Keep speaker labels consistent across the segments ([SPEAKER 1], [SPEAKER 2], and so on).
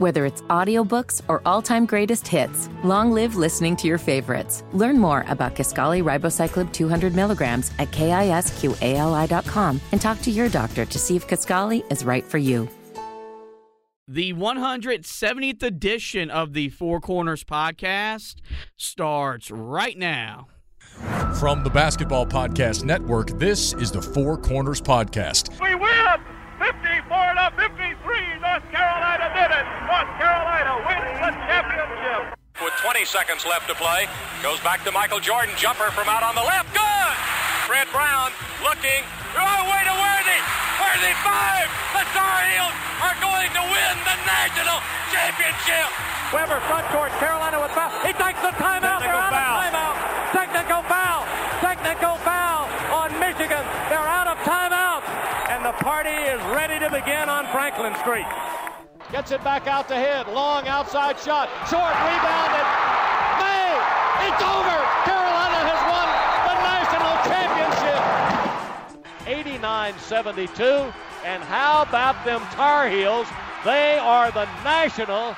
[SPEAKER 1] Whether it's audiobooks or all-time greatest hits, long live listening to your favorites. Learn more about Kisqali Ribociclib 200 milligrams at kisqali.com and talk to your doctor to see if Kisqali is right for you.
[SPEAKER 2] The 170th edition of the Four Corners podcast starts right now.
[SPEAKER 3] From the Basketball Podcast Network, this is the Four Corners Podcast.
[SPEAKER 4] We win 54 to 53. North Carolina did it. North Carolina wins the championship.
[SPEAKER 5] With 20 seconds left to play, goes back to Michael Jordan. Jumper from out on the left. Good. Fred Brown looking. Oh, way to Worthy. Worthy five. The Tar Heels are going to win the national championship.
[SPEAKER 6] Webber front court. Carolina with foul. He takes the timeout. They're out
[SPEAKER 5] foul.
[SPEAKER 6] of timeout. Technical foul. Technical foul on Michigan. They're out of timeout. And the party is ready to begin on Franklin Street.
[SPEAKER 7] Gets it back out to hit. Long outside shot. Short rebounded. May. It's over. Carolina has won the national championship. 89-72. And how about them Tar Heels? They are the national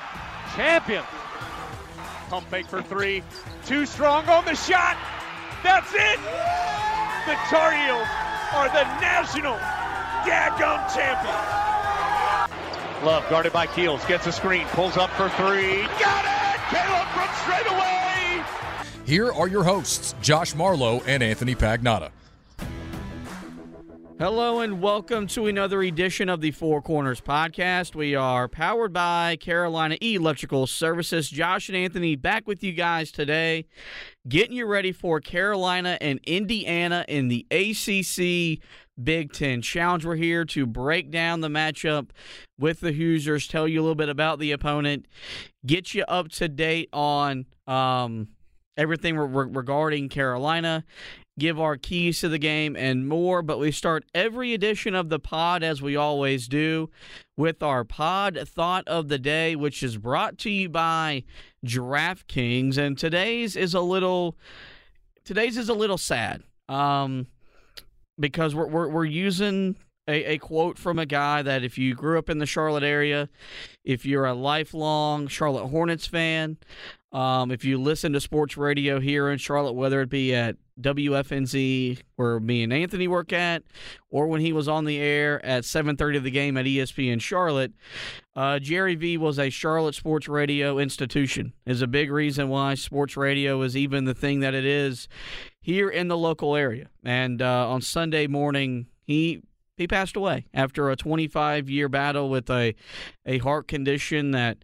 [SPEAKER 7] champions.
[SPEAKER 4] Pump fake for three. Too strong on the shot. That's it. The Tar Heels are the national daggum champions.
[SPEAKER 7] Love guarded by Keels. Gets a screen. Pulls up for three.
[SPEAKER 4] Got it. Caleb from straight away.
[SPEAKER 3] Here are your hosts, Josh Marlowe and Anthony Pagnotta.
[SPEAKER 2] Hello and welcome to another edition of the Four Corners podcast. We are powered by Carolina Electrical Services. Josh and Anthony back with you guys today, getting you ready for Carolina and Indiana in the ACC Big Ten Challenge. We're here to break down the matchup with the Hoosiers, tell you a little bit about the opponent, get you up to date on um, everything re- re- regarding Carolina, give our keys to the game, and more. But we start every edition of the pod, as we always do, with our pod thought of the day, which is brought to you by DraftKings. And today's is a little, today's is a little sad. Um, because we're, we're, we're using a, a quote from a guy that if you grew up in the Charlotte area, if you're a lifelong Charlotte Hornets fan, um, if you listen to sports radio here in Charlotte, whether it be at WFNZ where me and Anthony work at, or when he was on the air at 7:30 of the game at ESPN Charlotte, uh, Jerry V was a Charlotte sports radio institution. Is a big reason why sports radio is even the thing that it is here in the local area. And uh, on Sunday morning, he he passed away after a 25 year battle with a a heart condition that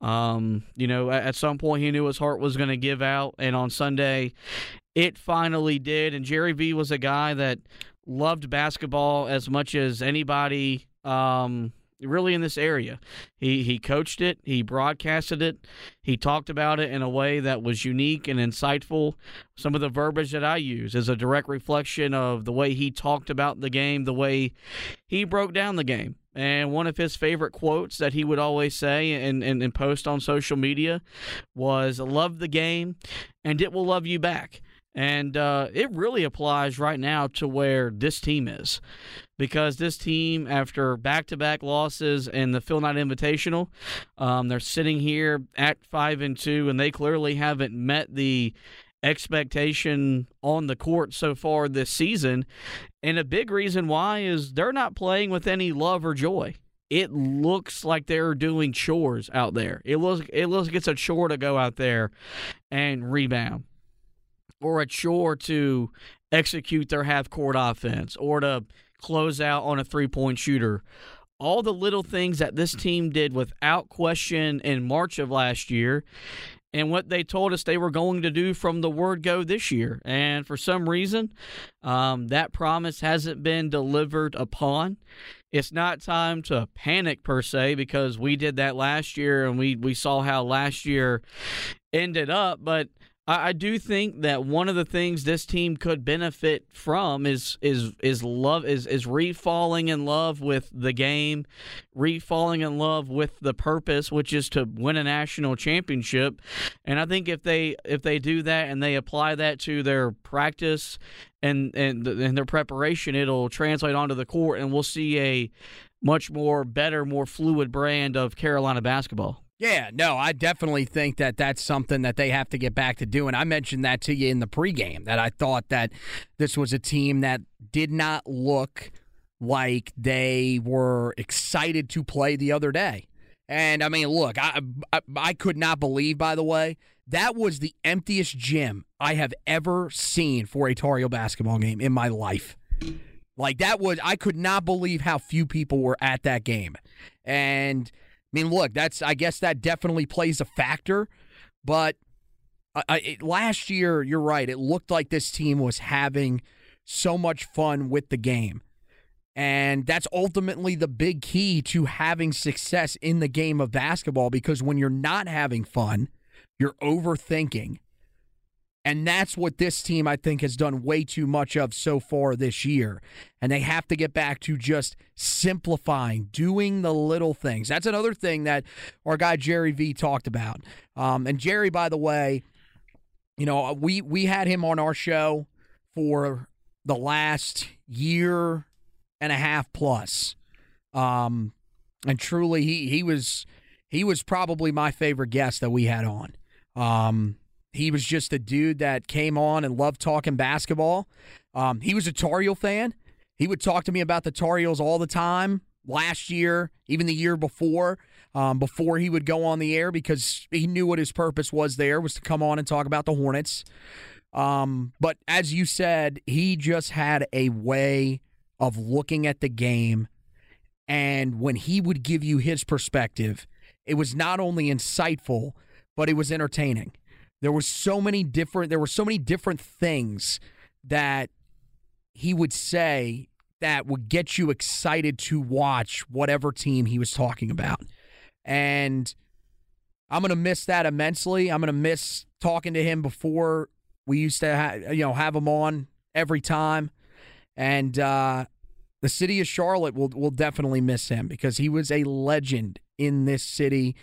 [SPEAKER 2] um, you know, at, some point he knew his heart was going to give out, and on Sunday, it finally did. And Jerry V was a guy that loved basketball as much as anybody. Um, really in this area. He he coached it, he broadcasted it, he talked about it in a way that was unique and insightful. Some of the verbiage that I use is a direct reflection of the way he talked about the game, the way he broke down the game. And one of his favorite quotes that he would always say and, and, and post on social media was love the game and it will love you back. And uh, it really applies right now to where this team is. Because this team, after back to back losses in the Phil Knight Invitational, um, they're sitting here at 5 and 2, and they clearly haven't met the expectation on the court so far this season. And a big reason why is they're not playing with any love or joy. It looks like they're doing chores out there. It looks it looks like it's a chore to go out there and rebound or a chore to execute their half court offense or to close out on a three point shooter. All the little things that this team did without question in March of last year and what they told us they were going to do from the word go this year. And for some reason, um, that promise hasn't been delivered upon. It's not time to panic per se because we did that last year and we, we saw how last year ended up. But I, I do think that one of the things this team could benefit from is is is love is is re-falling in love with the game, re-falling in love with the purpose, which is to win a national championship. And I think if they if they do that and they apply that to their practice and and, and their preparation, it'll translate onto the court, and we'll see a much more better, more fluid brand of Carolina basketball.
[SPEAKER 8] Yeah, no, I definitely think that that's something that they have to get back to doing. I mentioned that to you in the pregame that I thought that this was a team that did not look like they were excited to play the other day. And I mean, look, I, I, I could not believe, by the way, that was the emptiest gym I have ever seen for a Tar Heel basketball game in my life. Like that was, I could not believe how few people were at that game. And mean, look, that's, I guess that definitely plays a factor. But uh, I, I, last year, you're right. It looked like this team was having so much fun with the game. And that's ultimately the big key to having success in the game of basketball because when you're not having fun, you're overthinking. And that's what this team, I think, has done way too much of so far this year. And they have to get back to just simplifying, doing the little things. That's another thing that our guy Jerry V talked about. Um, and Jerry, by the way, you know, we we had him on our show for the last year and a half plus. Um, and truly, he he was he was probably my favorite guest that we had on. Um, he was just a dude that came on and loved talking basketball. Um, he was a Tar Heel fan. He would talk to me about the Tar Heels all the time. Last year, even the year before, um, before he would go on the air, because he knew what his purpose was. There was to come on and talk about the Hornets. Um, but as you said, he just had a way of looking at the game. And when he would give you his perspective, it was not only insightful, but it was entertaining. There was so many different there were so many different things that he would say that would get you excited to watch whatever team he was talking about. And I'm going to miss that immensely. I'm going to miss talking to him before we used to ha- you know have him on every time. And uh, the city of Charlotte will will definitely miss him because he was a legend in this city.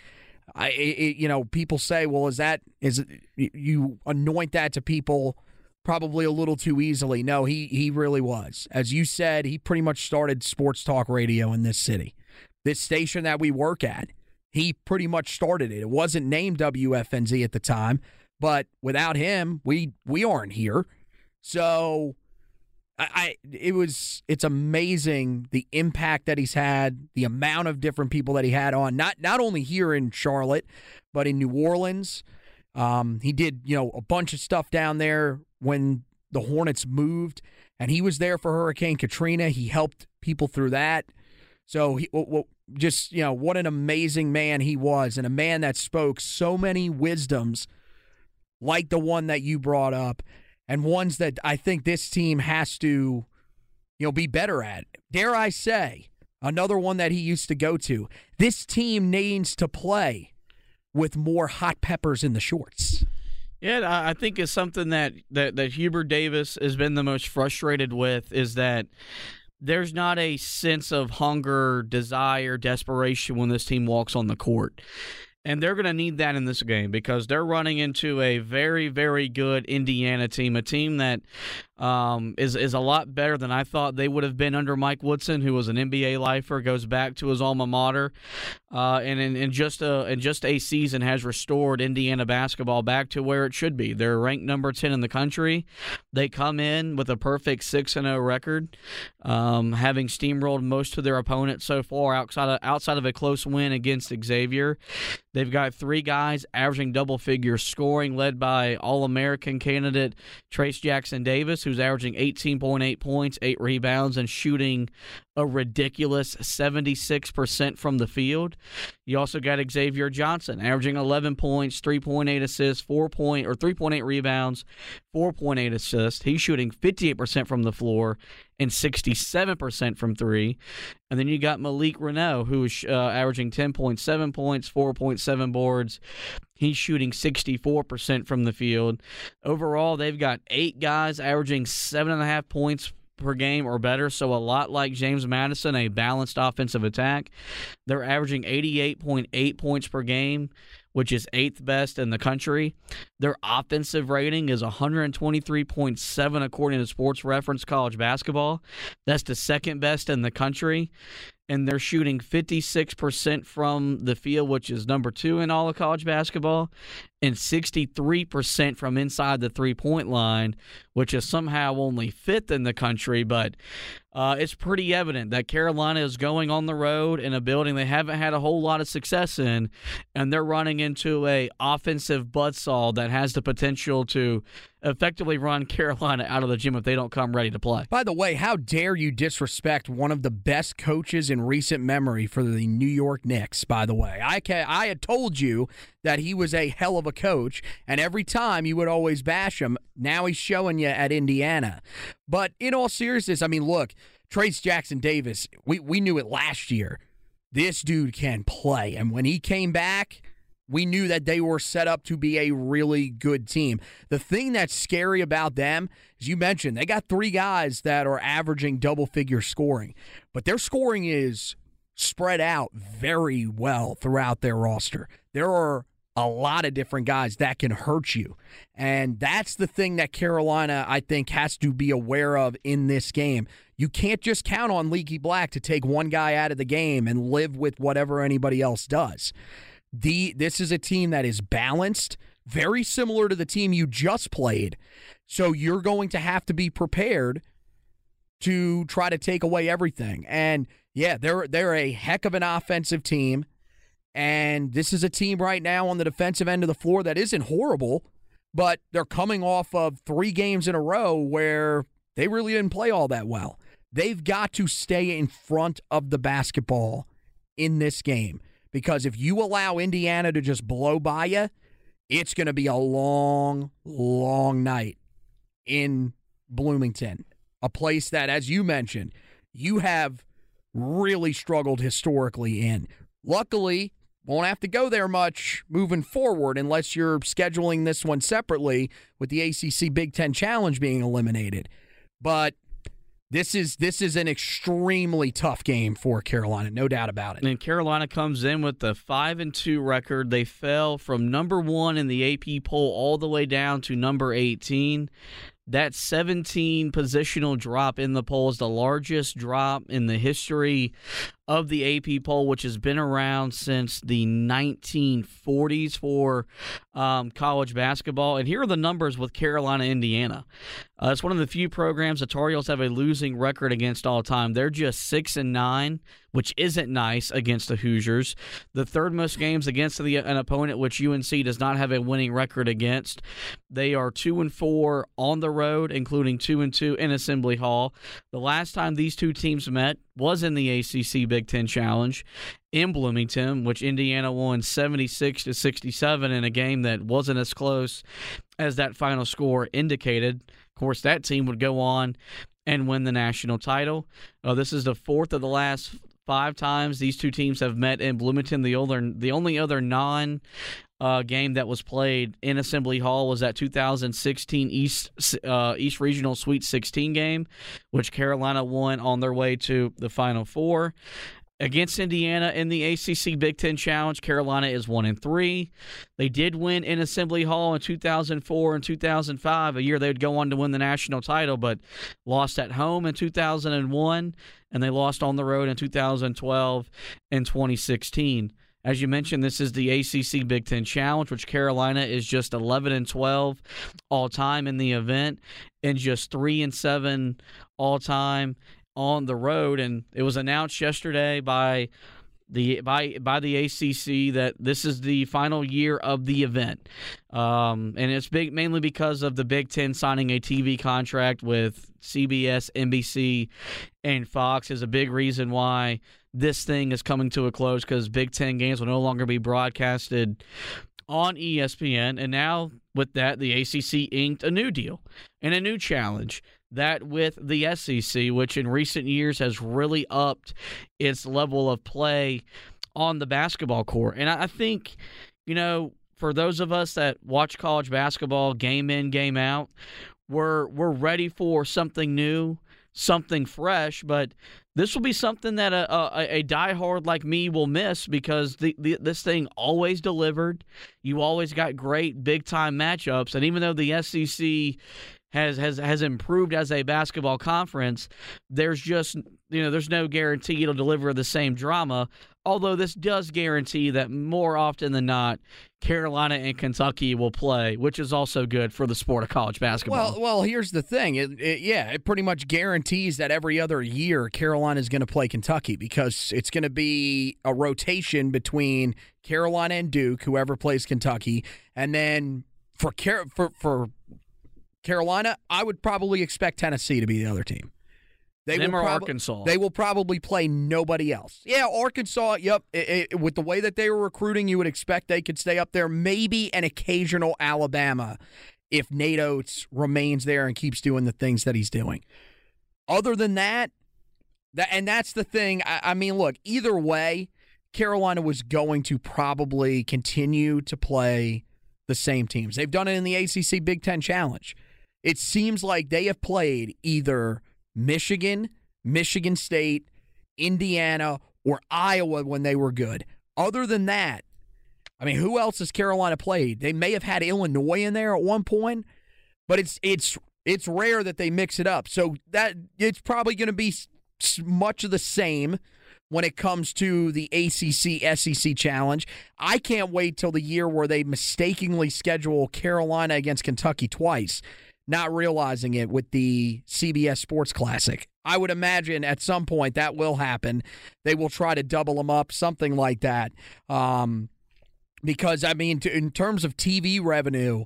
[SPEAKER 8] I, it, you know, people say, well, is that is you anoint that to people probably a little too easily? No, he he really was. As you said, he pretty much started sports talk radio in this city. This station that we work at, he pretty much started it. It wasn't named WFNZ at the time, but without him, we we aren't here. So I, it was it's amazing the impact that he's had, the amount of different people that he had on not not only here in Charlotte, but in New Orleans. Um, he did you know a bunch of stuff down there when the Hornets moved, and he was there for Hurricane Katrina. He helped people through that. So he well, just you know what an amazing man he was, and a man that spoke so many wisdoms, like the one that you brought up and ones that I think this team has to, you know, be better at. Dare I say, another one that he used to go to. This team needs to play with more hot peppers in the shorts.
[SPEAKER 2] Yeah, I think it's something that, that, that Hubert Davis has been the most frustrated with is that there's not a sense of hunger, desire, desperation when this team walks on the court. And they're going to need that in this game because they're running into a very, very good Indiana team, a team that um, is is a lot better than I thought they would have been under Mike Woodson, who was an NBA lifer, goes back to his alma mater, uh, and in, in just a in just a season has restored Indiana basketball back to where it should be. They're ranked number ten in the country. They come in with a perfect six and zero record, um, having steamrolled most of their opponents so far outside of, outside of a close win against Xavier. They've got three guys averaging double figures scoring, led by All American candidate Trayce Jackson Davis, who's averaging 18.8 points, eight rebounds, and shooting a ridiculous 76% from the field. You also got Xavier Johnson averaging 11 points, 3.8 assists, 4 point or 3.8 rebounds, 4.8 assists. He's shooting 58% from the floor and 67% from 3. And then you got Malik Reneau who is uh, averaging 10.7 points, 4.7 boards. He's shooting 64% from the field. Overall, they've got eight guys averaging seven and a half points per game or better. So a lot like James Madison, a balanced offensive attack. They're averaging 88.8 points per game, which is eighth best in the country. Their offensive rating is 123.7 according to Sports Reference College Basketball. That's the second best in the country. and they're shooting 56% from the field, which is number two in all of college basketball, and 63% from inside the three point line, which is somehow only fifth in the country. But uh, it's pretty evident that Carolina is going on the road in a building they haven't had a whole lot of success in, and they're running into a offensive buzzsaw that has the potential to effectively run Carolina out of the gym if they don't come ready to play.
[SPEAKER 8] By the way, how dare you disrespect one of the best coaches in recent memory for the New York Knicks? By the way, I can, I had told you that he was a hell of a coach, and every time you would always bash him. Now he's showing you at Indiana. But in all seriousness, I mean, look, Trayce Jackson Davis, we we knew it last year. This dude can play, and when he came back we knew that they were set up to be a really good team. The thing that's scary about them, as you mentioned, they got three guys that are averaging double figure scoring, but their scoring is spread out very well throughout their roster. There are a lot of different guys that can hurt you. And that's the thing that Carolina, I think, has to be aware of in this game. You can't just count on Leaky Black to take one guy out of the game and live with whatever anybody else does. The this is a team that is balanced, very similar to the team you just played. So you're going to have to be prepared to try to take away everything. And yeah, they're they're a heck of an offensive team. And this is a team right now on the defensive end of the floor that isn't horrible, but they're coming off of three games in a row where they really didn't play all that well. They've got to stay in front of the basketball in this game. Because if you allow Indiana to just blow by you, it's going to be a long, long night in Bloomington, a place that, as you mentioned, you have really struggled historically in. Luckily, won't have to go there much moving forward unless you're scheduling this one separately with the ACC Big Ten Challenge being eliminated. But this is this is an extremely tough game for Carolina, no doubt about it.
[SPEAKER 2] And Carolina comes in with a five and two record. They fell from number one in the AP poll all the way down to number eighteen. That 17 positional drop in the poll is the largest drop in the history of the AP poll, which has been around since the 1940s for um, college basketball. And here are the numbers with Carolina, Indiana. Uh, it's one of the few programs the Tar Heels have a losing record against all time. They're just six and nine, which isn't nice against the Hoosiers. The third most games against the, an opponent which UNC does not have a winning record against. They are two and four on the road, including two and two in Assembly Hall. The last time these two teams met was in the ACC Big Ten Challenge in Bloomington, which Indiana won 76 to 67 in a game that wasn't as close as that final score indicated. Of course, that team would go on and win the national title. Uh, this is the fourth of the last five times these two teams have met in Bloomington. The other, the only other non uh, game that was played in Assembly Hall was that 2016 East uh, East Regional Sweet 16 game, which Carolina won on their way to the Final Four. Against Indiana in the ACC Big Ten Challenge, Carolina is one and three. They did win in Assembly Hall in 2004 and 2005, a year they would go on to win the national title, but lost at home in 2001, and they lost on the road in 2012 and 2016. As you mentioned, this is the ACC Big Ten Challenge, which Carolina is just 11 and 12 all time in the event, and just three and seven all time on the road. And it was announced yesterday by the by by the ACC that this is the final year of the event, um, and it's big mainly because of the Big Ten signing a TV contract with CBS, NBC, and Fox is a big reason why this thing is coming to a close because Big Ten games will no longer be broadcasted on ESPN. And now, with that, the ACC inked a new deal and a new challenge. That with the SEC, which in recent years has really upped its level of play on the basketball court. And I think, you know, for those of us that watch college basketball game in, game out, we're we're ready for something new, something fresh, but this will be something that a, a, a diehard like me will miss because the, the, this thing always delivered. You always got great big time matchups, and even though the SEC has has has improved as a basketball conference, there's just you know, there's no guarantee it'll deliver the same drama. Although this does guarantee that more often than not, Carolina and Kentucky will play, which is also good for the sport of college basketball.
[SPEAKER 8] Well, well, here's the thing. It, it, yeah, it pretty much guarantees that every other year Carolina is going to play Kentucky because it's going to be a rotation between Carolina and Duke, whoever plays Kentucky, and then for Car- for for Carolina, I would probably expect Tennessee to be the other team.
[SPEAKER 2] They Them will or prob- Arkansas.
[SPEAKER 8] They will probably play nobody else. Yeah, Arkansas. Yep. It, it, with the way that they were recruiting, you would expect they could stay up there. Maybe an occasional Alabama, if Nate Oats remains there and keeps doing the things that he's doing. Other than that, that and that's the thing. I, I mean, look. Either way, Carolina was going to probably continue to play the same teams. They've done it in the ACC Big Ten Challenge. It seems like they have played either Michigan, Michigan State, Indiana, or Iowa when they were good. Other than that, I mean, who else has Carolina played? They may have had Illinois in there at one point, but it's it's it's rare that they mix it up. So that it's probably going to be much of the same when it comes to the ACC SEC challenge. I can't wait till the year where they mistakenly schedule Carolina against Kentucky twice not realizing it with the CBS Sports Classic. I would imagine at some point that will happen. They will try to double them up, something like that. Um, because I mean, in terms of TV revenue,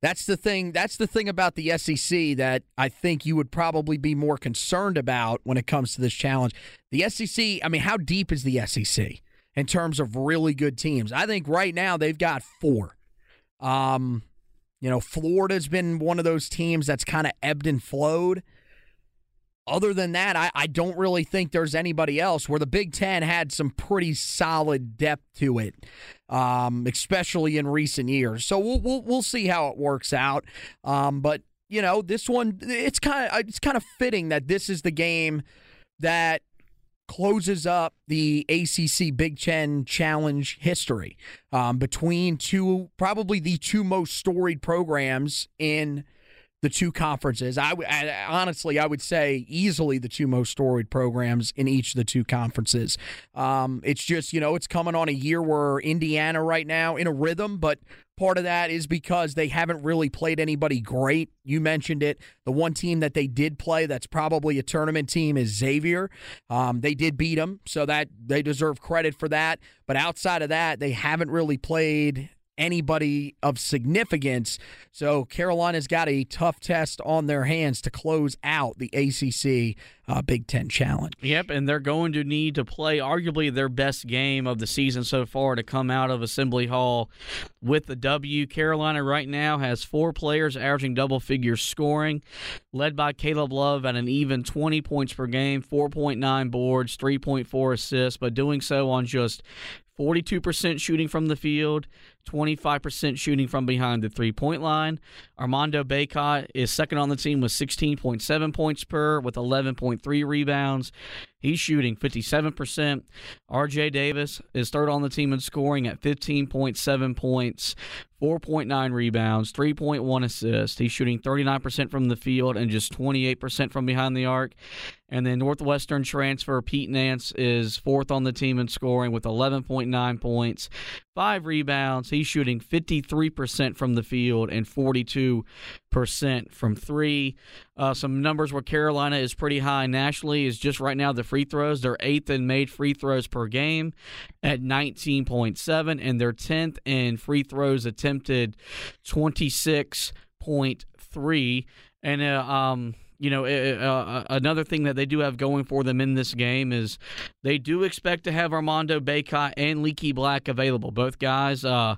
[SPEAKER 8] that's the thing. That's the thing about the SEC that I think you would probably be more concerned about when it comes to this challenge. The SEC. I mean, how deep is the SEC in terms of really good teams? I think right now they've got four. Um, you know, Florida's been one of those teams that's kind of ebbed and flowed. Other than that, I, I don't really think there's anybody else where the Big Ten had some pretty solid depth to it, um, especially in recent years. So we'll, we'll we'll see how it works out. Um, but you know, this one it's kind of it's kind of fitting that this is the game that closes up the ACC Big Ten Challenge history um, between two, probably the two most storied programs in the two conferences. I, I, honestly, I would say easily the two most storied programs in each of the two conferences. Um, it's just you know it's coming on a year where Indiana right now in a rhythm, but part of that is because they haven't really played anybody great. You mentioned it. The one team that they did play that's probably a tournament team is Xavier. Um, they did beat them, so that they deserve credit for that. But outside of that, they haven't really played anybody of significance. So Carolina's got a tough test on their hands to close out the ACC uh, Big Ten Challenge.
[SPEAKER 2] Yep, and they're going to need to play arguably their best game of the season so far to come out of Assembly Hall with the W. Carolina right now has four players averaging double figure scoring, led by Caleb Love at an even 20 points per game, 4.9 boards, 3.4 assists, but doing so on just 42% shooting from the field, 25% shooting from behind the three point line. Armando Bacot is second on the team with 16.7 points per, with 11.3 rebounds. He's shooting 57%. RJ Davis is third on the team in scoring at 15.7 points, 4.9 rebounds, 3.1 assists. He's shooting 39% from the field and just 28% from behind the arc. And then Northwestern transfer Pete Nance is fourth on the team in scoring with 11.9 points, five rebounds. He's shooting 53% from the field and 42% from three. Uh, some numbers where Carolina is pretty high nationally is just right now the free throws. They're eighth in made free throws per game at 19.7, and they're 10th in free throws attempted 26.3. And, uh, um, you know, uh, another thing that they do have going for them in this game is they do expect to have Armando Bacot and Leaky Black available. Both guys, uh,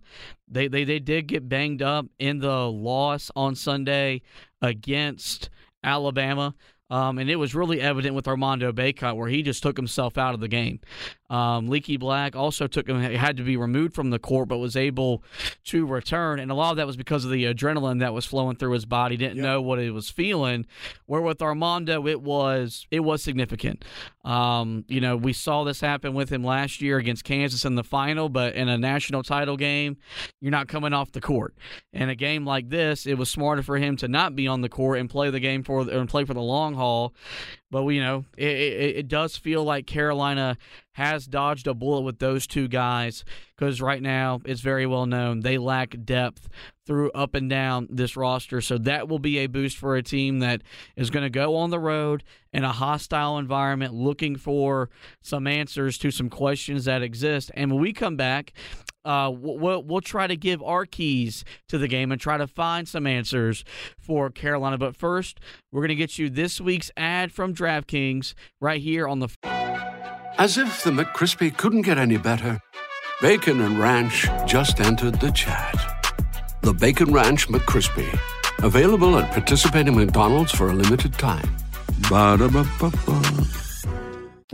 [SPEAKER 2] they, they they did get banged up in the loss on Sunday against Alabama. Um, and it was really evident with Armando Bacot where he just took himself out of the game. Um, Leaky Black also took him had to be removed from the court, but was able to return, and a lot of that was because of the adrenaline that was flowing through his body. Didn't yep. know what he was feeling. Where with Armando, it was it was significant. Um, you know, we saw this happen with him last year against Kansas in the final, but in a national title game, you're not coming off the court. In a game like this, it was smarter for him to not be on the court and play the game for and play for the long haul But you know, it, it, it does feel like Carolina has dodged a bullet with those two guys because right now it's very well known they lack depth through up and down this roster. So that will be a boost for a team that is going to go on the road in a hostile environment looking for some answers to some questions that exist. And when we come back, uh, we'll, we'll try to give our keys to the game and try to find some answers for Carolina. But first, we're going to get you this week's ad from DraftKings right here on the.
[SPEAKER 9] As if the McCrispy couldn't get any better, Bacon and Ranch just entered the chat. The Bacon Ranch McCrispy, available at participating McDonald's for a limited time. Ba-da-ba-ba-ba.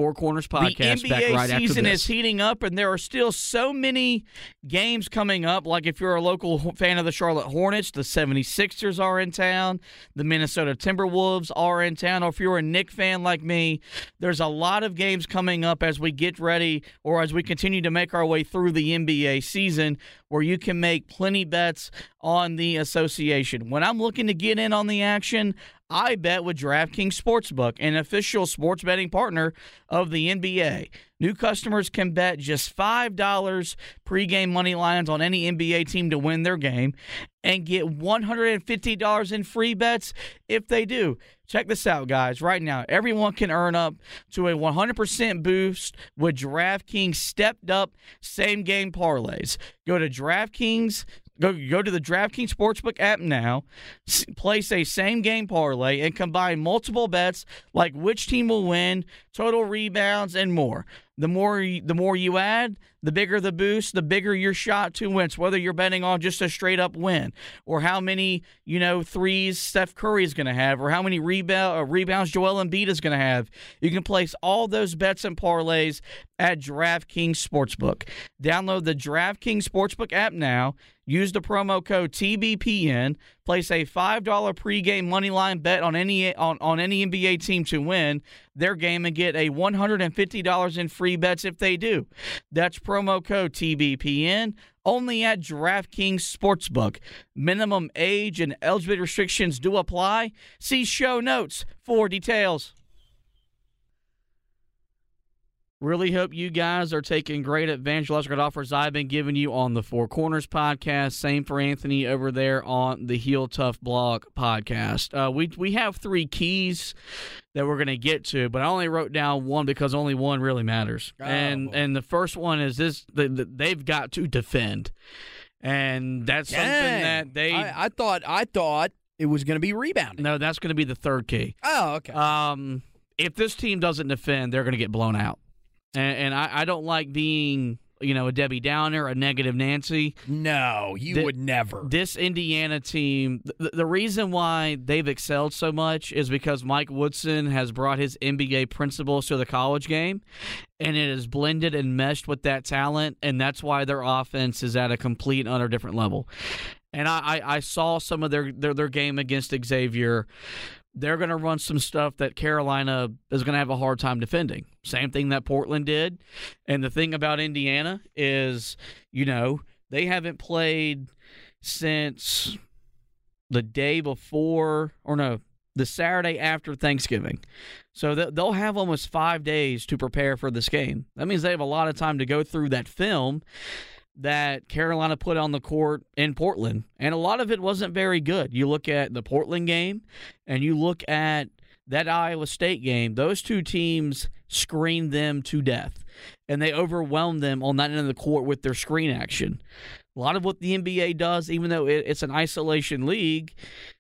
[SPEAKER 2] Four Corners podcast. The back NBA right after season is heating up, and there are still so many games coming up. Like if you're a local fan of the Charlotte Hornets, the 76ers are in town, the Minnesota Timberwolves are in town. Or if you're a Knick fan like me, there's a lot of games coming up as we get ready or as we continue to make our way through the NBA season where you can make plenty bets on the association. When I'm looking to get in on the action, I bet with DraftKings Sportsbook, an official sports betting partner of the NBA. New customers can bet just $5 pregame money lines on any NBA team to win their game and get $150 in free bets if they do. Check this out, guys. Right now, everyone can earn up to a 100% boost with DraftKings stepped up same game parlays. Go to DraftKings Go go to the DraftKings Sportsbook app now, s- place a same game parlay, and combine multiple bets like which team will win, total rebounds, and more. The more you, the more you add, the bigger the boost, the bigger your shot to win. So whether you're betting on just a straight up win, or how many you know threes Steph Curry is going to have, or how many rebound uh, rebounds Joel Embiid is going to have, you can place all those bets and parlays at DraftKings Sportsbook. Download the DraftKings Sportsbook app now. Use the promo code TBPN. Place a five dollar pregame money line bet on any on, on any NBA team to win their game and get a one hundred and fifty dollars in free bets if they do. That's promo code TBPN. Only at DraftKings Sportsbook. Minimum age and eligibility restrictions do apply. See show notes for details. Really hope you guys are taking great advantage of the offers I've been giving you on the Four Corners podcast. Same for Anthony over there on the Heel Tough Blog podcast. Uh, we we have three keys that we're going to get to, but I only wrote down one because only one really matters.
[SPEAKER 8] Oh,
[SPEAKER 2] and and the first one is this: the, the, they've got to defend, and that's something that they.
[SPEAKER 8] I, I thought I thought it was going to be rebounding.
[SPEAKER 2] no, that's going to be the third key.
[SPEAKER 8] Oh, okay.
[SPEAKER 2] Um, if this team doesn't defend, they're going to get blown out. And, and I, I don't like being, you know, a Debbie Downer, a negative Nancy.
[SPEAKER 8] no, you would never.
[SPEAKER 2] This Indiana team, the, the reason why they've excelled so much is because Mike Woodson has brought his NBA principles to the college game, and it has blended and meshed with that talent, and that's why their offense is at a complete and utter different level. And I, I, I saw some of their, their their game against Xavier. They're going to run some stuff that Carolina is going to have a hard time defending. Same thing that Portland did. And the thing about Indiana is, you know, they haven't played since the day before, or no, the Saturday after Thanksgiving. So they'll have almost five days to prepare for this game. That means they have a lot of time to go through that film that Carolina put on the court in Portland. And a lot of it wasn't very good. You look at the Portland game and you look at that Iowa State game, those two teams screened them to death. And they overwhelmed them on that end of the court with their screen action. A lot of what the NBA does, even though it's an isolation league,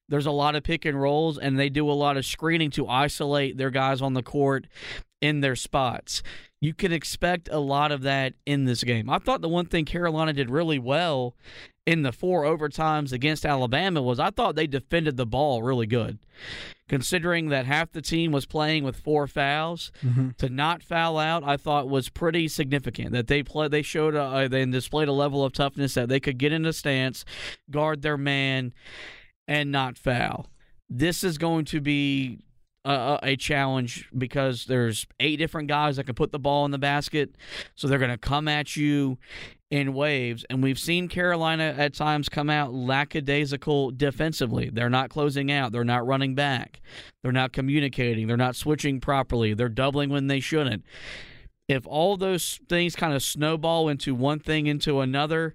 [SPEAKER 2] there's a lot of pick and rolls, and they do a lot of screening to isolate their guys on the court in their spots. You can expect a lot of that in this game. I thought the one thing Carolina did really well in the four overtimes against Alabama was I thought they defended the ball really good. Considering that half the team was playing with four fouls, mm-hmm. to not foul out, I thought was pretty significant. That they play, they showed, a, they displayed a level of toughness that they could get in a stance, guard their man, and not foul. This is going to be a, a challenge because there's eight different guys that can put the ball in the basket, so they're going to come at you in waves. And we've seen Carolina at times come out lackadaisical defensively. They're not closing out, they're not running back, they're not communicating, they're not switching properly, they're doubling when they shouldn't. If all those things kind of snowball into one thing into another,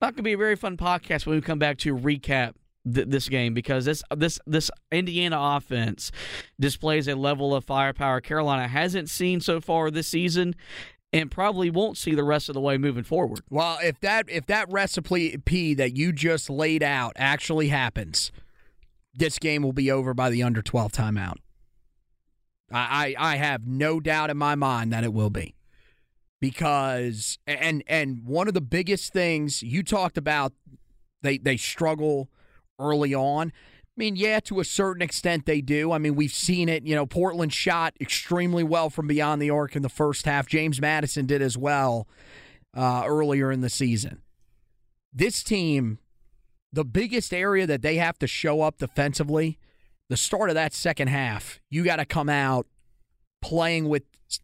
[SPEAKER 2] not going to be a very fun podcast when we come back to recap th- this game because this this this Indiana offense displays a level of firepower Carolina hasn't seen so far this season and probably won't see the rest of the way moving forward.
[SPEAKER 8] Well, if that if that recipe that you just laid out actually happens, this game will be over by the under 12 timeout. I, I, I have no doubt in my mind that it will be. Because and and one of the biggest things you talked about they they struggle early on. I mean, yeah, to a certain extent they do. I mean, we've seen it. You know, Portland shot extremely well from beyond the arc in the first half. James Madison did as well uh, earlier in the season. This team, the biggest area that they have to show up defensively, the start of that second half, you got to come out playing with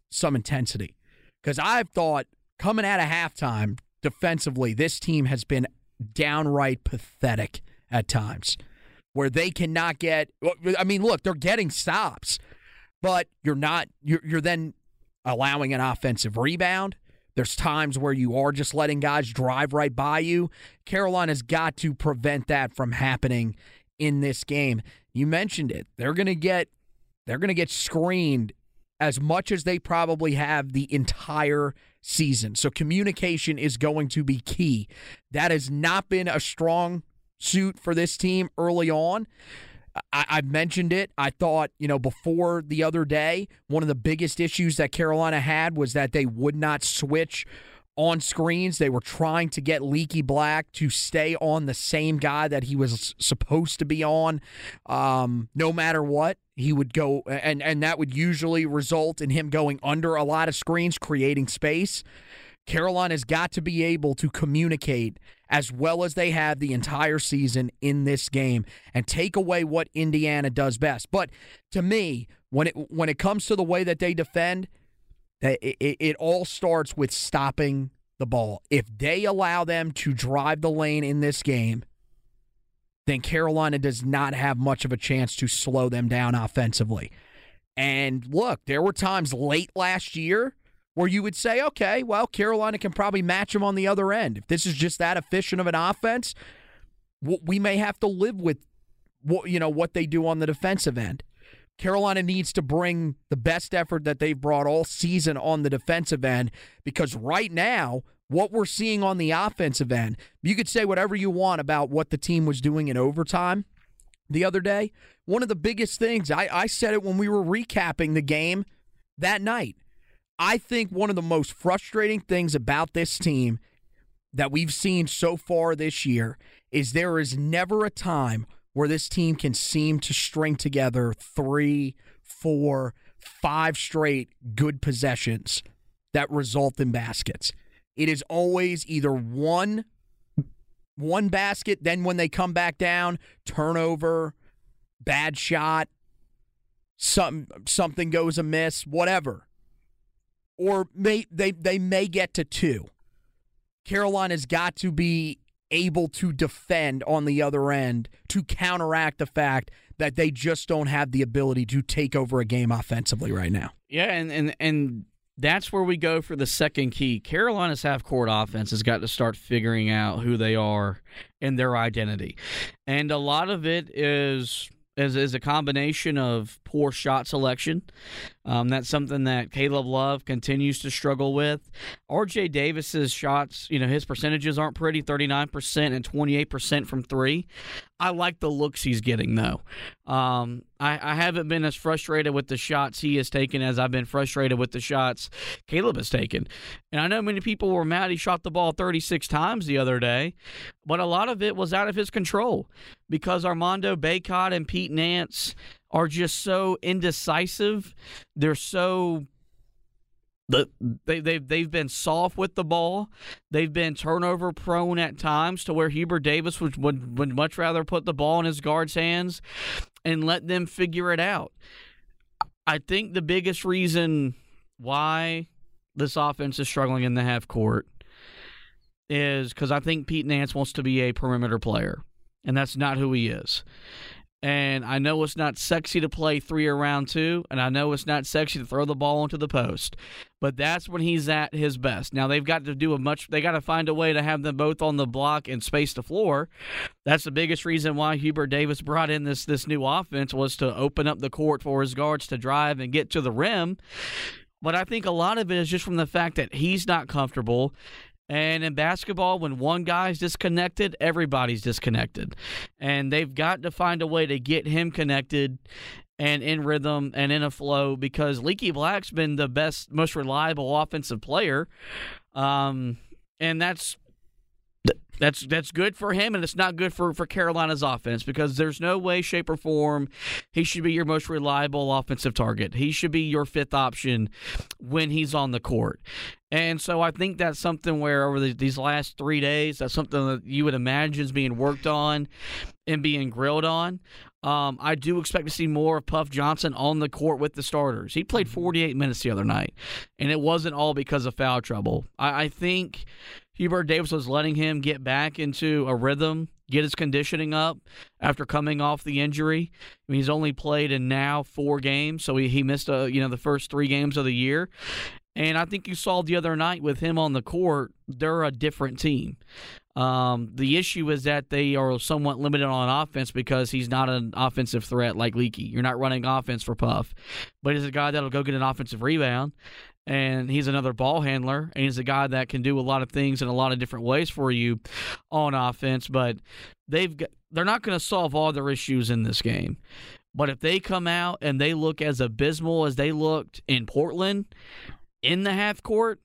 [SPEAKER 8] some intensity. Because I've thought coming out of halftime defensively, this team has been downright pathetic at times where they cannot get I mean look they're getting stops but you're not you're, you're then allowing an offensive rebound. There's times where you are just letting guys drive right by you. Carolina's got to prevent that from happening in this game. You mentioned it. They're going to get they're going to get screened as much as they probably have the entire season. So communication is going to be key. That has not been a strong suit for this team early on. I, I mentioned it. I thought, you know, before the other day, one of the biggest issues that Carolina had was that they would not switch on screens. They were trying to get Leaky Black to stay on the same guy that he was supposed to be on, um, no matter what. He would go, and and that would usually result in him going under a lot of screens, creating space. Carolina's got to be able to communicate as well as they have the entire season in this game and take away what Indiana does best. But to me, when it when it comes to the way that they defend, it, it, it all starts with stopping the ball. If they allow them to drive the lane in this game, then Carolina does not have much of a chance to slow them down offensively. And look, there were times late last year where you would say, okay, well, Carolina can probably match them on the other end. If this is just that efficient of an offense, we may have to live with what you know what they do on the defensive end. Carolina needs to bring the best effort that they've brought all season on the defensive end because right now, what we're seeing on the offensive end, you could say whatever you want about what the team was doing in overtime the other day. One of the biggest things, I, I said it when we were recapping the game that night. I think one of the most frustrating things about this team that we've seen so far this year is there is never a time where this team can seem to string together three, four, five straight good possessions that result in baskets. It is always either one one basket, then when they come back down, turnover, bad shot, some something goes amiss, whatever or may they they may get to two. Carolina's got to be able to defend on the other end to counteract the fact that they just don't have the ability to take over a game offensively right now.
[SPEAKER 2] Yeah, and and and that's where we go for the second key. Carolina's half court offense has got to start figuring out who they are and their identity. And a lot of it is is, is a combination of poor shot selection. Um, that's something that Caleb Love continues to struggle with. RJ Davis's shots, you know, his percentages aren't pretty 39% and 28% from three. I like the looks he's getting, though. Um, I, I, haven't been as frustrated with the shots he has taken as I've been frustrated with the shots Caleb has taken. And I know many people were mad he shot the ball 36 times the other day, but a lot of it was out of his control because Armando Bacot and Pete Nance are just so indecisive. They're so the, they, they've, they've been soft with the ball. They've been turnover prone at times to where Hubert Davis would, would, would much rather put the ball in his guard's hands and let them figure it out. I think the biggest reason why this offense is struggling in the half court is because I think Pete Nance wants to be a perimeter player, and that's not who he is. And I know it's not sexy to play three around two, and I know it's not sexy to throw the ball into the post, but that's when he's at his best. Now they've got to do a much. They got to find a way to have them both on the block and space the floor. That's the biggest reason why Hubert Davis brought in this this new offense was to open up the court for his guards to drive and get to the rim. But I think a lot of it is just from the fact that he's not comfortable. And in basketball, when one guy's disconnected, everybody's disconnected. And they've got to find a way to get him connected and in rhythm and in a flow because Leaky Black's been the best, most reliable offensive player. Um, and that's that's that's good for him, and it's not good for, for Carolina's offense because there's no way, shape, or form he should be your most reliable offensive target. He should be your fifth option when he's on the court. And so I think that's something where over the, these last three days, that's something that you would imagine is being worked on and being grilled on. Um, I do expect to see more of Puff Johnson on the court with the starters. He played 48 minutes the other night, and it wasn't all because of foul trouble. I, I think Hubert Davis was letting him get back into a rhythm, get his conditioning up after coming off the injury. I mean, he's only played in now four games, so he, he missed a, uh, you know the first three games of the year. And I think you saw the other night with him on the court, they're a different team. Um, the issue is that they are somewhat limited on offense because he's not an offensive threat like Leaky. You're not running offense for Puff, but he's a guy that'll go get an offensive rebound, and he's another ball handler, and he's a guy that can do a lot of things in a lot of different ways for you on offense. But they've got, they're not going to solve all their issues in this game. But if they come out and they look as abysmal as they looked in Portland in the half court,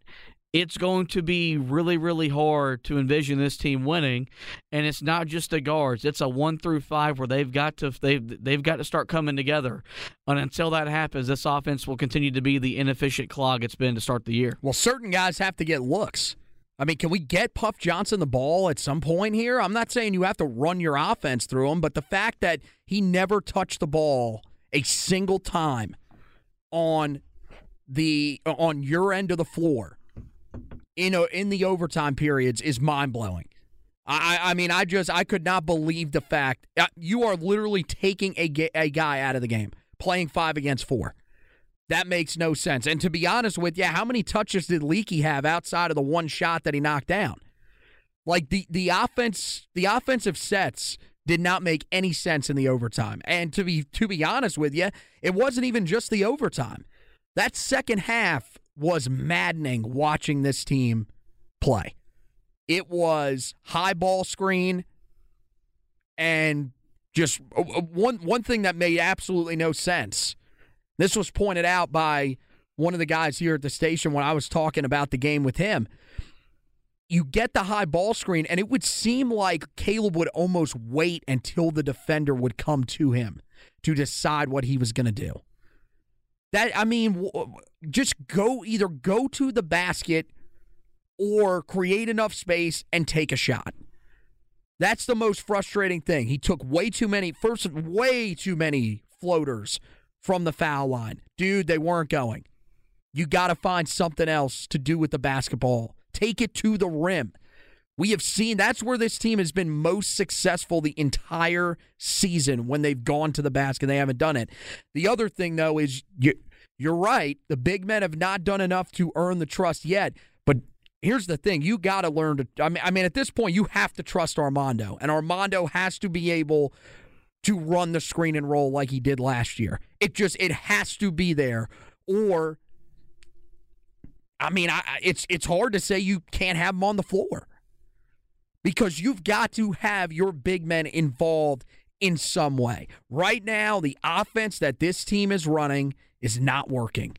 [SPEAKER 2] it's going to be really, really hard to envision this team winning. And it's not just the guards; it's a one through five where they've got to they've they've got to start coming together. And until that happens, this offense will continue to be the inefficient clog it's been to start the year.
[SPEAKER 8] Well, certain guys have to get looks. I mean, can we get Puff Johnson the ball at some point here? I'm not saying you have to run your offense through him, but the fact that he never touched the ball a single time on the on your end of the floor in a, in the overtime periods is mind blowing. I, I mean, I just I could not believe the fact uh, you are literally taking a, a guy out of the game, playing five against four. That makes no sense. And to be honest with you, how many touches did Leaky have outside of the one shot that he knocked down? Like the the offense, the offensive sets did not make any sense in the overtime. And to be to be honest with you, it wasn't even just the overtime. That second half was maddening watching this team play. It was high ball screen and just uh, uh, one one thing that made absolutely no sense. This was pointed out by one of the guys here at the station when I was talking about the game with him. You get the high ball screen, and it would seem like Caleb would almost wait until the defender would come to him to decide what he was going to do. That I mean, just go either go to the basket or create enough space and take a shot. That's the most frustrating thing. He took way too many first way too many floaters from the foul line. Dude, they weren't going. You got to find something else to do with the basketball. Take it to the rim. We have seen that's where this team has been most successful the entire season when they've gone to the basket. And they haven't done it. The other thing, though, is you, you're right. The big men have not done enough to earn the trust yet. But here's the thing you got to learn to. I mean, I mean, at this point, you have to trust Armando, and Armando has to be able to run the screen and roll like he did last year. It just it has to be there, or I mean, I, it's it's hard to say you can't have them on the floor because you've got to have your big men involved in some way. Right now, the offense that this team is running is not working.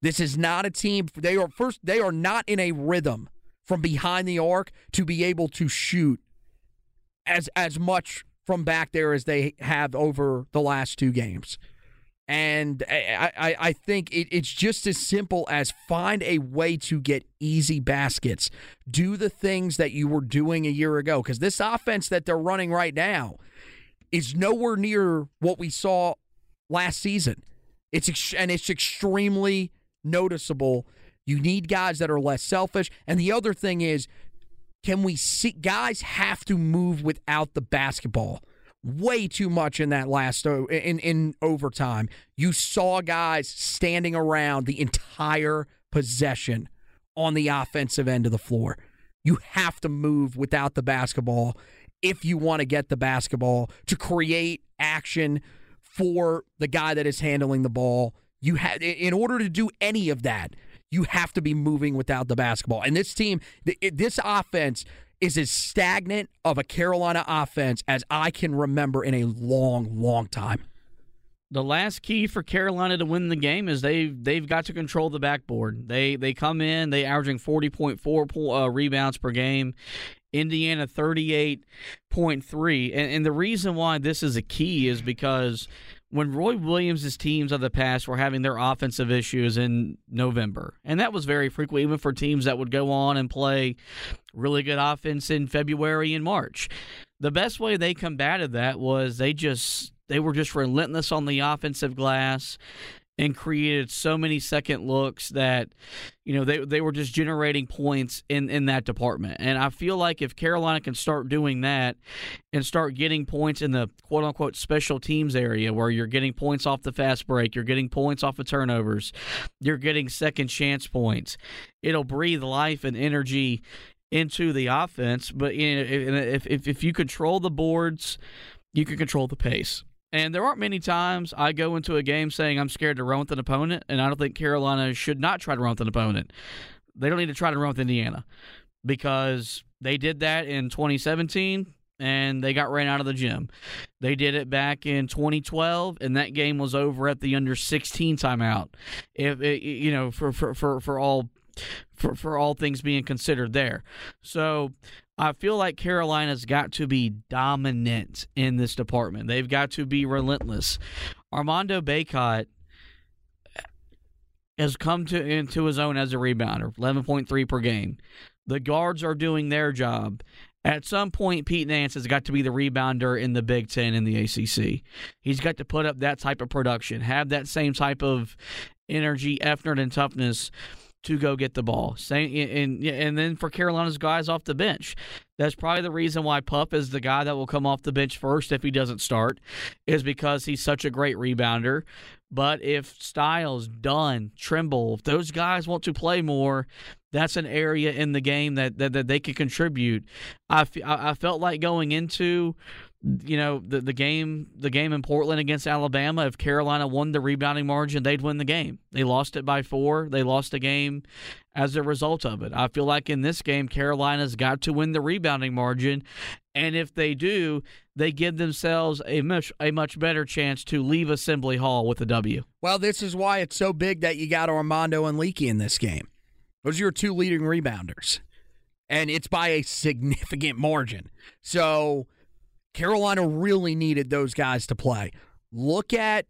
[SPEAKER 8] This is not a team. They are first. They are not in a rhythm from behind the arc to be able to shoot as as much from back there as they have over the last two games. And I, I, I think it, it's just as simple as find a way to get easy baskets. Do the things that you were doing a year ago. Because this offense that they're running right now is nowhere near what we saw last season. It's ex- and it's extremely noticeable. You need guys that are less selfish. And the other thing is can we see guys have to move without the basketball? Way too much in that last uh, in in overtime. You saw guys standing around the entire possession on the offensive end of the floor. You have to move without the basketball if you want to get the basketball to create action for the guy that is handling the ball. You have in order to do any of that, you have to be moving without the basketball. And this team, this offense is as stagnant of a Carolina offense as I can remember in a long, long time.
[SPEAKER 2] The last key for Carolina to win the game is they they've got to control the backboard. They they come in they averaging forty point four uh, rebounds per game. Indiana 38.3. And, and the reason why this is a key is because when Roy Williams' teams of the past were having their offensive issues in November, and that was very frequent, even for teams that would go on and play really good offense in February and March. The best way they combated that was they just they were just relentless on the offensive glass and created so many second looks that you know they they were just generating points in in that department. And I feel like if Carolina can start doing that and start getting points in the quote unquote special teams area where you're getting points off the fast break, you're getting points off of turnovers, you're getting second chance points, it'll breathe life and energy into the offense. But you know, if if if you control the boards, you can control the pace. And there aren't many times I go into a game saying I'm scared to run with an opponent, and I don't think Carolina should not try to run with an opponent. They don't need to try to run with Indiana because they did that in 2017 and they got ran out of the gym. They did it back in 2012, and that game was over at the under 16 timeout. If it, you know, for for for for all for for all things being considered there. So I feel like Carolina's got to be dominant in this department. They've got to be relentless. Armando Bacot has come to into his own as a rebounder, 11.3 per game. The guards are doing their job. At some point, Pete Nance has got to be the rebounder in the Big Ten in the ACC. He's got to put up that type of production, have that same type of energy, effort, and toughness to go get the ball. Same, and and then for Carolina's guys off the bench, that's probably the reason why Puff is the guy that will come off the bench first if he doesn't start, is because he's such a great rebounder. But if Styles, Dunn, Trimble, if those guys want to play more, that's an area in the game that that, that they could contribute. I, I felt like going into you know the the game the game in Portland against Alabama if Carolina won the rebounding margin they'd win the game. They lost it by 4. They lost the game as a result of it. I feel like in this game Carolina's got to win the rebounding margin and if they do, they give themselves a much a much better chance to leave Assembly Hall with a W.
[SPEAKER 8] Well, this is why it's so big that you got Armando and Leaky in this game. Those are your two leading rebounders. And it's by a significant margin. So Carolina really needed those guys to play. Look at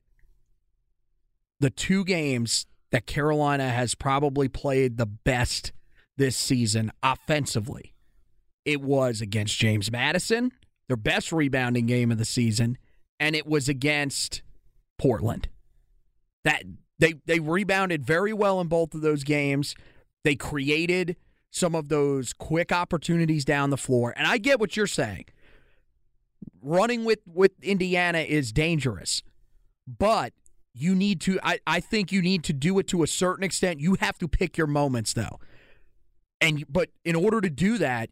[SPEAKER 8] the two games that Carolina has probably played the best this season offensively. It was against James Madison, their best rebounding game of the season, and it was against Portland. That they they rebounded very well in both of those games. They created some of those quick opportunities down the floor. And I get what you're saying running with with Indiana is dangerous, but you need to. I, I think you need to do it to a certain extent. You have to pick your moments though, and but in order to do that,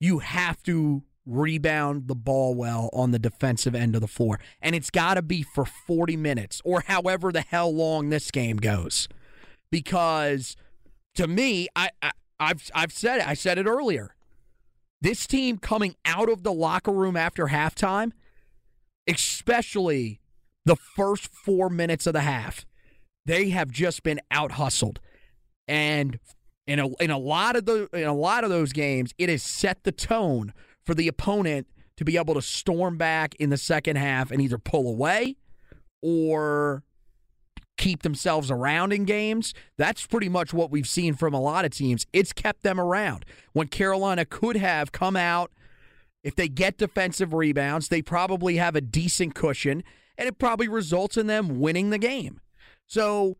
[SPEAKER 8] you have to rebound the ball well on the defensive end of the floor, and it's got to be for forty minutes or however the hell long this game goes, because to me, I, I I've I've said it. I said it earlier. This team coming out of the locker room after halftime, especially the first four minutes of the half, they have just been out hustled. And in a, in a lot of the in a lot of those games, it has set the tone for the opponent to be able to storm back in the second half and either pull away or keep themselves around in games. That's pretty much what we've seen from a lot of teams. It's kept them around. When Carolina could have come out, if they get defensive rebounds, they probably have a decent cushion, and it probably results in them winning the game. So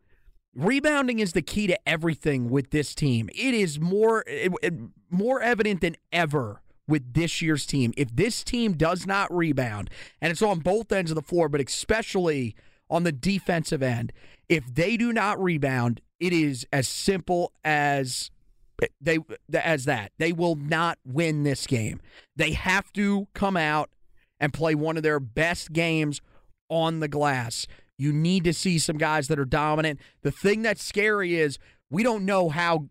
[SPEAKER 8] Rebounding is the key to everything with this team. It is more it, it, more evident than ever with this year's team. If this team does not rebound, and it's on both ends of the floor, but especially on the defensive end, if they do not rebound, it is as simple as they as that. They will not win this game. They have to come out and play one of their best games on the glass. You need to see some guys that are dominant. The thing that's scary is we don't know how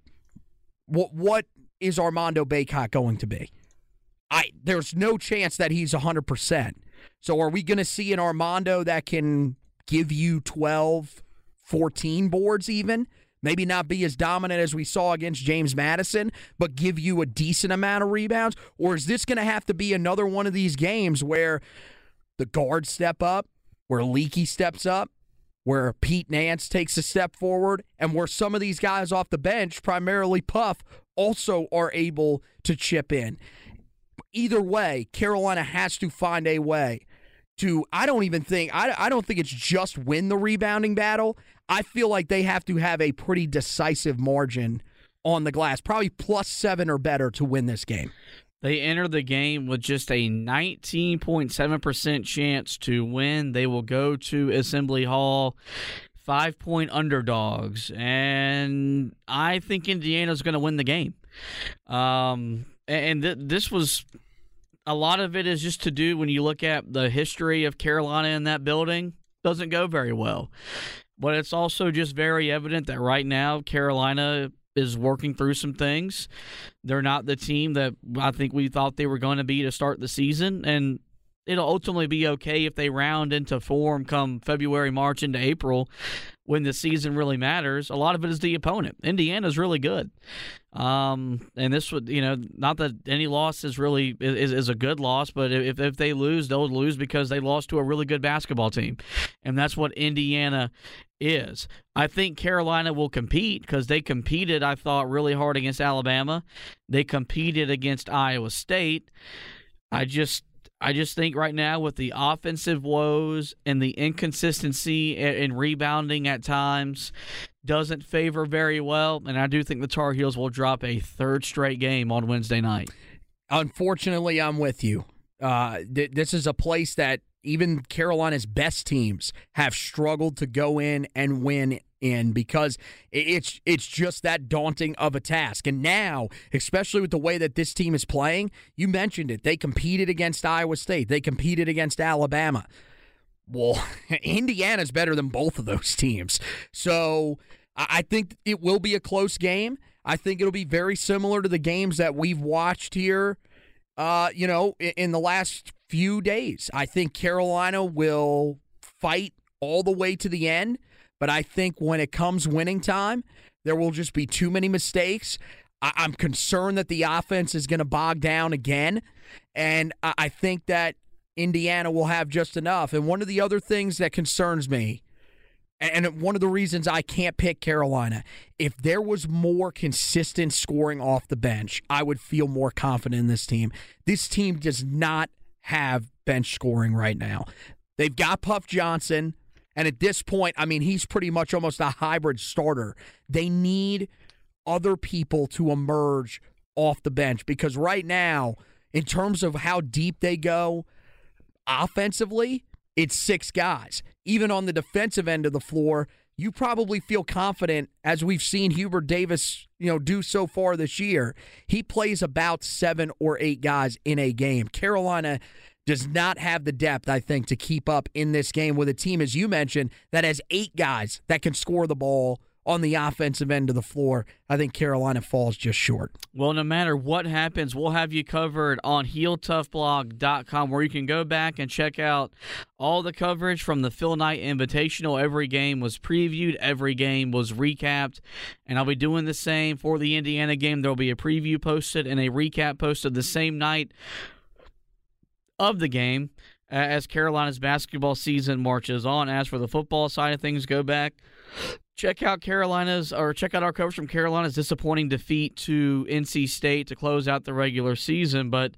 [SPEAKER 8] what what is Armando Bacot going to be. I there's no chance that he's 100%. So are we going to see an Armando that can give you 12 14 boards even? Maybe not be as dominant as we saw against James Madison, but give you a decent amount of rebounds? Or is this going to have to be another one of these games where the guards step up, where Leaky steps up, where Pete Nance takes a step forward, and where some of these guys off the bench, primarily Puff, also are able to chip in. Either way, Carolina has to find a way to. I don't even think I, I don't think it's just win the rebounding battle. I feel like they have to have a pretty decisive margin on the glass, probably plus seven or better to win this game.
[SPEAKER 2] They enter the game with just a 19.7% chance to win. They will go to Assembly Hall, five point underdogs. And I think Indiana's going to win the game. Um, and th- this was a lot of it is just to do when you look at the history of Carolina in that building, doesn't go very well. But it's also just very evident that right now, Carolina is working through some things. They're not the team that I think we thought they were going to be to start the season, and it'll ultimately be okay if they round into form come February, March, into April when the season really matters. A lot of it is the opponent. Indiana's really good. Um, and this would, you know, not that any loss is really is, is a good loss, but if, if they lose, they'll lose because they lost to a really good basketball team. And that's what Indiana is. I think Carolina will compete because they competed, I thought, really hard against Alabama. They competed against Iowa State. I just I just think right now with the offensive woes and the inconsistency in rebounding at times doesn't favor very well, and I do think the Tar Heels will drop a third straight game on Wednesday night.
[SPEAKER 8] Unfortunately, I'm with you. Uh, th- this is a place that even Carolina's best teams have struggled to go in and win in because it's it's just that daunting of a task. And now, especially with the way that this team is playing, you mentioned it. They competed against Iowa State. They competed against Alabama. Well, Indiana's better than both of those teams. So, I think it will be a close game. I think it'll be very similar to the games that we've watched here uh, you know, in the last few days. I think Carolina will fight all the way to the end, but I think when it comes winning time, there will just be too many mistakes. I- am concerned that the offense is going to bog down again, and I-, I think that Indiana will have just enough. And one of the other things that concerns me and one of the reasons I can't pick Carolina, if there was more consistent scoring off the bench, I would feel more confident in this team. This team does not have bench scoring right now. They've got Puff Johnson, and at this point, I mean, he's pretty much almost a hybrid starter. They need other people to emerge off the bench because right now, in terms of how deep they go offensively, it's six guys. Even on the defensive end of the floor, you probably feel confident as we've seen Hubert Davis, you know, do so far this year. He plays about 7 or 8 guys in a game. Carolina does not have the depth, I think, to keep up in this game with a team as you mentioned that has 8 guys that can score the ball on the offensive end of the floor. I think Carolina falls just short.
[SPEAKER 2] Well, no matter what happens, we'll have you covered on HeelToughBlog.com where you can go back and check out all the coverage from the Phil Knight Invitational. Every game was previewed, every game was recapped, and I'll be doing the same for the Indiana game. There'll be a preview posted and a recap posted the same night of the game as Carolina's basketball season marches on. As for the football side of things, go back check out Carolina's or check out our coverage from Carolina's disappointing defeat to NC State to close out the regular season. But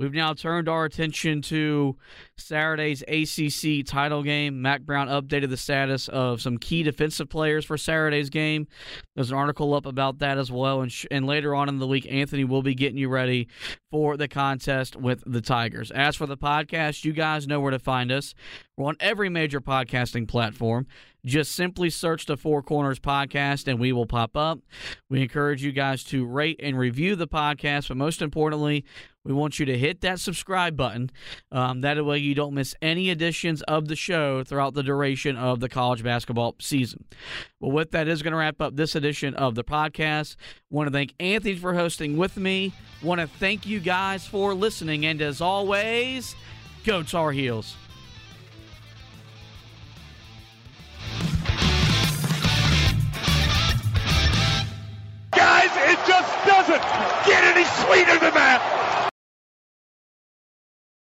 [SPEAKER 2] we've now turned our attention to Saturday's ACC title game. Mack Brown updated the status of some key defensive players for Saturday's game. There's an article up about that as well. And, sh- and later on in the week, Anthony will be getting you ready for the contest with the Tigers. As for the podcast, you guys know where to find us. We're on every major podcasting platform. Just simply search the Four Corners podcast and we will pop up. We encourage you guys to rate and review the podcast, but most importantly, we want you to hit that subscribe button. Um, that way, you don't miss any editions of the show throughout the duration of the college basketball season. Well, with that, is going to wrap up this edition of the podcast. Want to thank Anthony for hosting with me. Want to thank you guys for listening. And as always, go Tar Heels.
[SPEAKER 4] Doesn't get any sweeter than that.